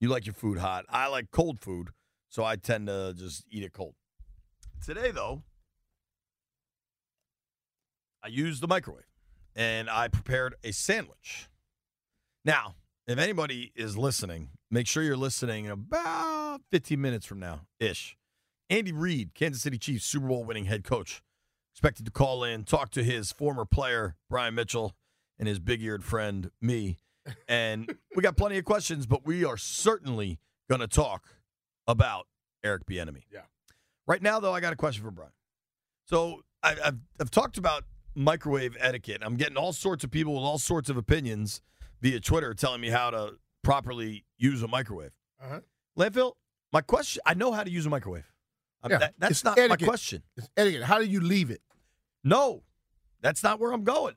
You like your food hot. I like cold food, so I tend to just eat it cold. Today, though, I used the microwave and I prepared a sandwich. Now, if anybody is listening, make sure you're listening about 15 minutes from now ish. Andy Reid, Kansas City Chiefs Super Bowl winning head coach, expected to call in, talk to his former player, Brian Mitchell, and his big eared friend, me. And we got plenty of questions, but we are certainly going to talk about Eric Bieniemy. Yeah. Right now, though, I got a question for Brian. So I, I've, I've talked about microwave etiquette. I'm getting all sorts of people with all sorts of opinions via Twitter telling me how to properly use a microwave. Uh-huh. Landfill, my question I know how to use a microwave. Yeah, that- that's it's not etiquette. my question. It's etiquette. How do you leave it? No, that's not where I'm going.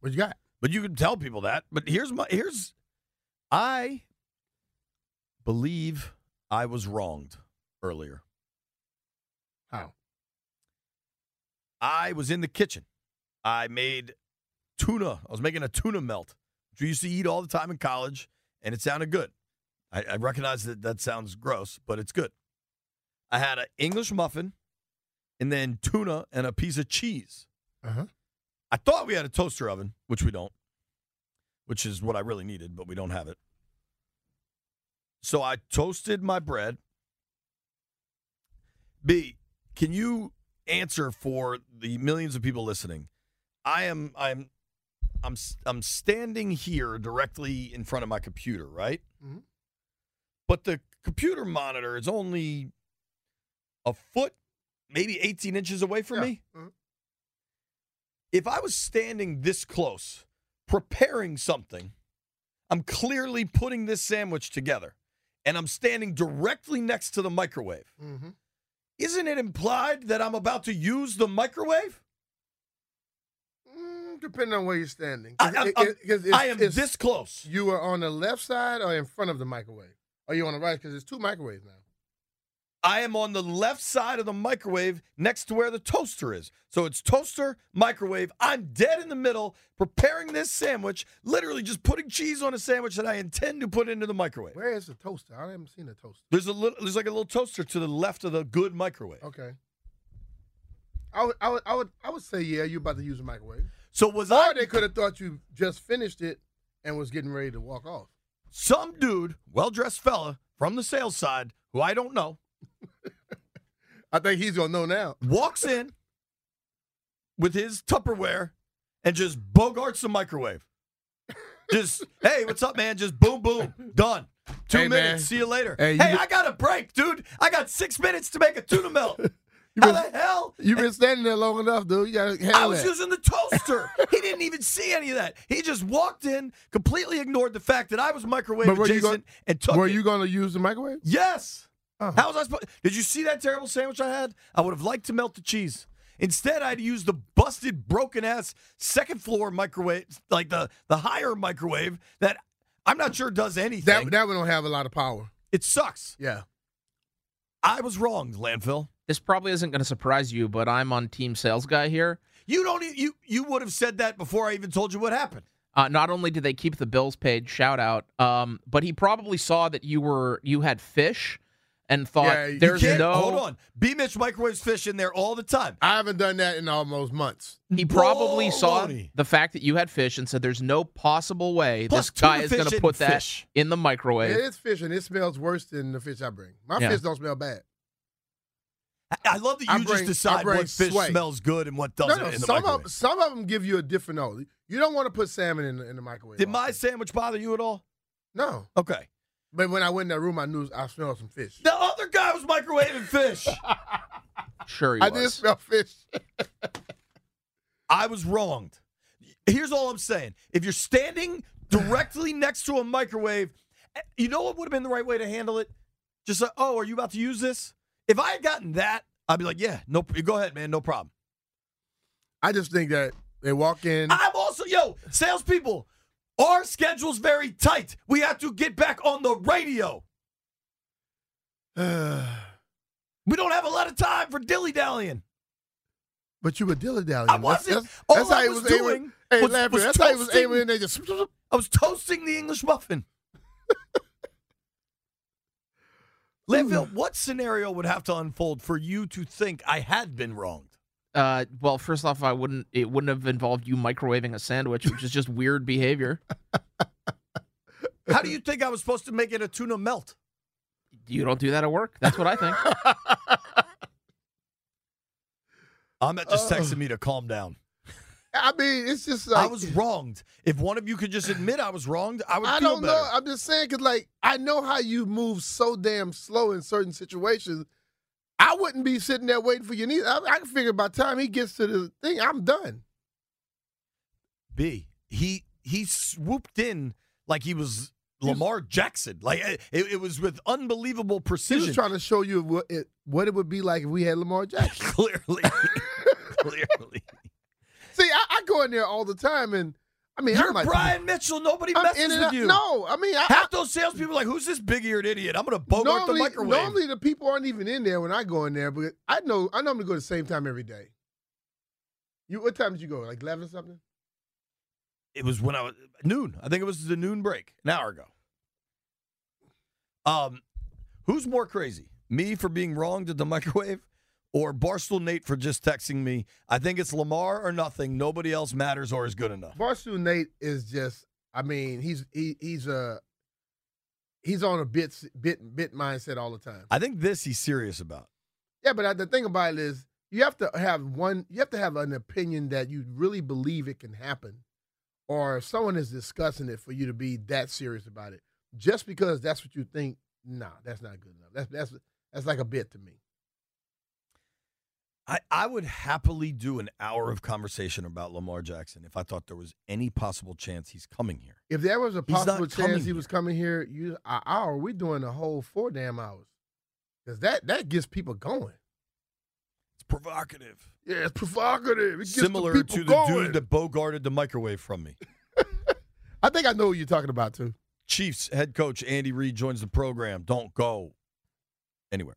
What you got? But you can tell people that. But here's my here's I believe I was wronged earlier. How? I was in the kitchen. I made tuna. I was making a tuna melt, which we used to eat all the time in college, and it sounded good. I, I recognize that that sounds gross, but it's good. I had an English muffin, and then tuna and a piece of cheese. Uh-huh. I thought we had a toaster oven, which we don't, which is what I really needed, but we don't have it. So I toasted my bread. B, can you answer for the millions of people listening? I am I'm I'm I'm standing here directly in front of my computer, right? Mhm. But the computer monitor is only a foot, maybe 18 inches away from Yeah. me. Mhm. If I was standing this close, preparing something, I'm clearly putting this sandwich together, and I'm standing directly next to the microwave. Mm-hmm. Isn't it implied that I'm about to use the microwave? Mm, depending on where you're standing. I, I'm- it- it- I am this close. You are on the left side or in front of the microwave? Or you on the right? Because there's two microwaves now. I am on the left side of the microwave next to where the toaster is. So it's toaster, microwave. I'm dead in the middle preparing this sandwich, literally just putting cheese on a sandwich that I intend to put into the microwave. Where is the toaster? I haven't seen the toaster. There's a little there's like a little toaster to the left of the good microwave. Okay. I would, I would, I would, I would say yeah. You're about to use a microwave. So was Or I they could have thought you just finished it and was getting ready to walk off. some dude, well-dressed fella from the sales side who I don't know, I think he's gonna know now. walks in with his Tupperware and just bogarts the microwave. Just, hey, what's up, man? Just boom, boom, done. Two Hey, minutes. man. See you later. Hey, Hey, I got a break, dude. I got six minutes to make a tuna melt. You How been, the hell? you've been standing there long enough, dude. You gotta handle I was that. using the toaster. he didn't even see any of that. He just walked in, completely ignored the fact that I was microwave were adjacent, gonna- and took Were it. you gonna use the microwave? Yes. Uh-huh. How was I supposed? Did you see that terrible sandwich I had? I would have liked to melt the cheese. Instead, I'd use the busted, broken ass second floor microwave, like the the higher microwave that I'm not sure does anything. That that one don't have a lot of power. it sucks. Yeah. I was wrong, landfill. This probably isn't going to surprise you, but I'm on team sales guy here. You don't. e- You you would have said that before I even told you what happened. Uh, not only did they keep the bills paid, shout out, um, but he probably saw that you were you had fish and thought Yeah, you there's no. hold on. B Mitch microwaves fish in there all the time. I haven't done that in almost months. He probably saw Baloney. the fact that you had fish and said there's no possible way Plus, this guy is going to put that fish. in the microwave. Yeah, It is fish, and it smells worse than the fish I bring. My Yeah. fish don't smell bad. I- I love that you I just bring- decide what fish sway. smells good and what doesn't no. in the Some of some of them give you a different note. You don't want to put salmon in the, in the microwave. Did my sandwich bother you at all? no? Okay. But when I went in that room, I knew I smelled some fish. The other guy was microwaving fish. Sure, he I was. did smell fish. I was wronged. Here's all I'm saying. If you're standing directly next to a microwave, eh, you know what would have been the right way to handle it? Just like, oh, are you about to use this? If I had gotten that, I'd be like, yeah, no, go ahead, man, no problem. I just think that they walk in. I'm also, yo, salespeople, our schedule's very tight. We have to get back on the radio. we don't have a lot of time for dilly dallying. But you were dilly dallying. I wasn't. That's, All that's I how he was was doing was- was that's how he was toasting- able there just. I was toasting the English muffin. Landfill, what scenario would have to unfold for you to think I had been wronged? Uh, well, first off, I wouldn't. It wouldn't have involved you microwaving a sandwich, which is just weird behavior. How do you think I was supposed to make it a tuna melt? You don't do that at work. That's what I think. Ahmed just Oh. texted me to calm down. I mean, it's just like I was wronged. If one of you could just admit I was wronged, I would I feel don't better. know. I'm just saying because, like, I know how you move so damn slow in certain situations. I wouldn't be sitting there waiting for you. Neither. I, I can figure by the time he gets to the thing, I'm done. B. He he swooped in like he was Lamar Jackson. Like eh, it, it was with unbelievable precision. He was trying to show you what it what it would be like if we had Lamar Jackson. clearly, clearly. See, I, I go in there all the time, and I mean, You're I'm like, Brian Mitchell. Nobody I'm messes with you. No, I mean, I, Half those salespeople are like, who's this big-eared idiot? I'm gonna bogart the microwave. normally the people aren't even in there when I go in there, but I know I normally go the same time every day. You what time did you go? Like eleven or something? it was when I was noon. I think it was the noon break, an hour ago. Um, who's more crazy, me for being wronged at the microwave, or Barstool Nate for just texting me? I think it's Lamar or nothing. Nobody else matters or is good enough. Barstool Nate is just. I mean, he's he, he's a he's on a bit bit bit mindset all the time. I think this he's serious about. Yeah, but uh, the thing about it is, you have to have one. You have to have an opinion that you really believe it can happen, or someone is discussing it for you to be that serious about it. Just because that's what you think, nah, that's not good enough. That's that's that's like a bit to me. I, I would happily do an hour of conversation about Lamar Jackson if I thought there was any possible chance he's coming here. If there was a possible chance he was coming here, you an hour, we doing a whole four damn hours, because that that gets people going. It's provocative. Yeah, it's provocative. It gets Similar the to the going. dude that bogarted the microwave from me. I think I know who you're talking about too. Chiefs head coach Andy Reid joins the program. Don't go anywhere.